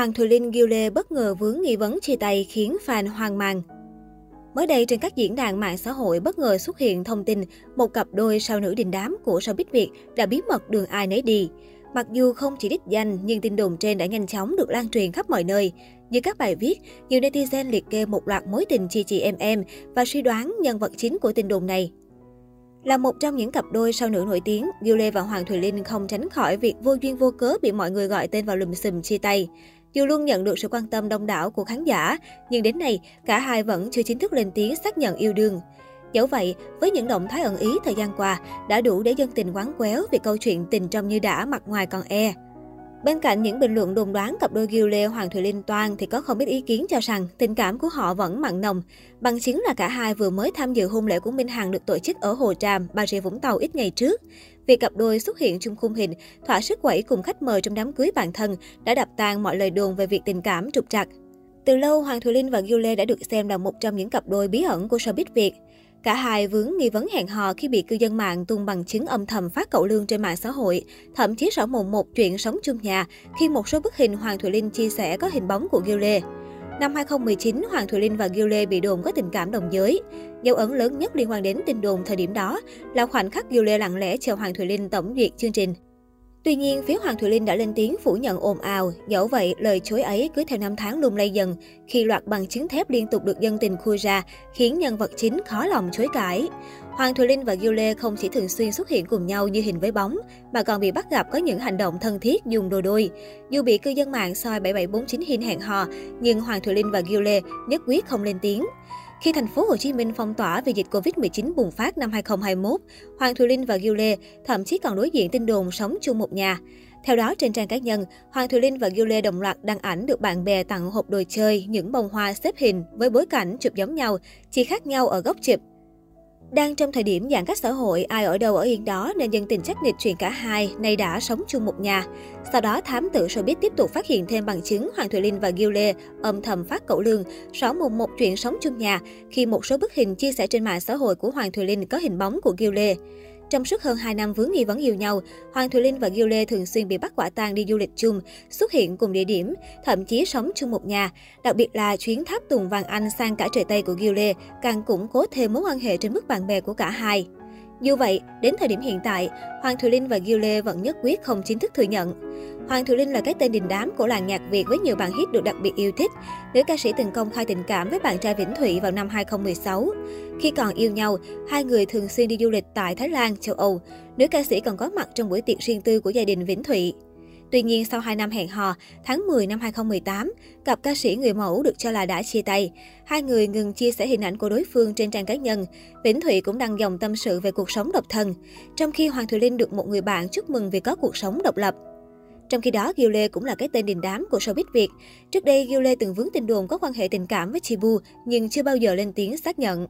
Hoàng Thùy Linh Gil Lê bất ngờ vướng nghi vấn chia tay khiến fan hoang mang. Mới đây trên các diễn đàn mạng xã hội bất ngờ xuất hiện thông tin một cặp đôi sao nữ đình đám của showbiz Việt đã bí mật đường ai nấy đi. Mặc dù không chỉ đích danh nhưng tin đồn trên đã nhanh chóng được lan truyền khắp mọi nơi. Như các bài viết, nhiều netizen liệt kê một loạt mối tình chị chị em em và suy đoán nhân vật chính của tin đồn này. Là một trong những cặp đôi sao nữ nổi tiếng, Gil Lê và Hoàng Thùy Linh không tránh khỏi việc vô duyên vô cớ bị mọi người gọi tên vào lùm xùm chia tay. Dù luôn nhận được sự quan tâm đông đảo của khán giả, nhưng đến nay, cả hai vẫn chưa chính thức lên tiếng xác nhận yêu đương. Dẫu vậy, với những động thái ẩn ý thời gian qua, đã đủ để dân tình quán quéo về câu chuyện tình trong như đã mặt ngoài còn e. Bên cạnh những bình luận đồn đoán cặp đôi Gil Lê Hoàng Thùy Linh Toan thì có không ít ý kiến cho rằng tình cảm của họ vẫn mặn nồng. Bằng chứng là cả hai vừa mới tham dự hôn lễ của Minh Hằng được tổ chức ở Hồ Tràm, Bà Rịa Vũng Tàu ít ngày trước. Việc cặp đôi xuất hiện chung khung hình, thỏa sức quẩy cùng khách mời trong đám cưới bạn thân đã đập tan mọi lời đồn về việc tình cảm trục trặc. Từ lâu, Hoàng Thùy Linh và Gil Lê đã được xem là một trong những cặp đôi bí ẩn của showbiz Việt. Cả hai vướng nghi vấn hẹn hò khi bị cư dân mạng tung bằng chứng âm thầm phát cậu lương trên mạng xã hội, thậm chí rõ mồm một chuyện sống chung nhà khi một số bức hình Hoàng Thùy Linh chia sẻ có hình bóng của Gil Lê. Năm 2019, Hoàng Thùy Linh và Gil Lê bị đồn có tình cảm đồng giới. Dấu ấn lớn nhất liên quan đến tin đồn thời điểm đó là khoảnh khắc Gil Lê lặng lẽ chờ Hoàng Thùy Linh tổng duyệt chương trình. Tuy nhiên, phía Hoàng Thùy Linh đã lên tiếng phủ nhận ồn ào. Dẫu vậy, lời chối ấy cứ theo năm tháng lung lay dần, khi loạt bằng chứng thép liên tục được dân tình khui ra, khiến nhân vật chính khó lòng chối cãi. Hoàng Thùy Linh và Gil Lê không chỉ thường xuyên xuất hiện cùng nhau như hình với bóng, mà còn bị bắt gặp có những hành động thân thiết dùng đồ đôi. Dù bị cư dân mạng soi 7749 hin hẹn hò, nhưng Hoàng Thùy Linh và Gil Lê nhất quyết không lên tiếng. Khi thành phố Hồ Chí Minh phong tỏa vì dịch Covid-19 bùng phát năm 2021, Hoàng Thùy Linh và Gil Lê thậm chí còn đối diện tin đồn sống chung một nhà. Theo đó, trên trang cá nhân, Hoàng Thùy Linh và Gil Lê đồng loạt đăng ảnh được bạn bè tặng hộp đồ chơi, những bông hoa xếp hình với bối cảnh chụp giống nhau, chỉ khác nhau ở góc chụp. Đang trong thời điểm giãn cách xã hội, ai ở đâu ở yên đó nên dân tình chắc nịch chuyện cả hai, nay đã sống chung một nhà. Sau đó, thám tử showbiz tiếp tục phát hiện thêm bằng chứng Hoàng Thùy Linh và Gil Lê âm thầm phát cậu lương, xóa mùng một chuyện sống chung nhà khi một số bức hình chia sẻ trên mạng xã hội của Hoàng Thùy Linh có hình bóng của Gil Lê. Trong suốt hơn 2 năm vướng nghi vấn yêu nhau, Hoàng Thùy Linh và Gil Lê thường xuyên bị bắt quả tang đi du lịch chung, xuất hiện cùng địa điểm, thậm chí sống chung một nhà. Đặc biệt là chuyến tháp Tùng Vàng Anh sang cả trời Tây của Gil Lê càng củng cố thêm mối quan hệ trên mức bạn bè của cả hai. Dù vậy, đến thời điểm hiện tại, Hoàng Thùy Linh và Gil Lê vẫn nhất quyết không chính thức thừa nhận. Hoàng Thùy Linh là cái tên đình đám của làng nhạc Việt với nhiều bản hit được đặc biệt yêu thích. Nữ ca sĩ từng công khai tình cảm với bạn trai Vĩnh Thụy vào năm 2016. Khi còn yêu nhau, hai người thường xuyên đi du lịch tại Thái Lan, châu Âu. Nữ ca sĩ còn có mặt trong buổi tiệc riêng tư của gia đình Vĩnh Thụy. Tuy nhiên, sau 2 năm hẹn hò, tháng 10 năm 2018, cặp ca sĩ người mẫu được cho là đã chia tay. Hai người ngừng chia sẻ hình ảnh của đối phương trên trang cá nhân. Vĩnh Thụy cũng đăng dòng tâm sự về cuộc sống độc thân, trong khi Hoàng Thùy Linh được một người bạn chúc mừng vì có cuộc sống độc lập. Trong khi đó, Gil Lê cũng là cái tên đình đám của showbiz Việt. Trước đây, Gil Lê từng vướng tin đồn có quan hệ tình cảm với Chibu, nhưng chưa bao giờ lên tiếng xác nhận.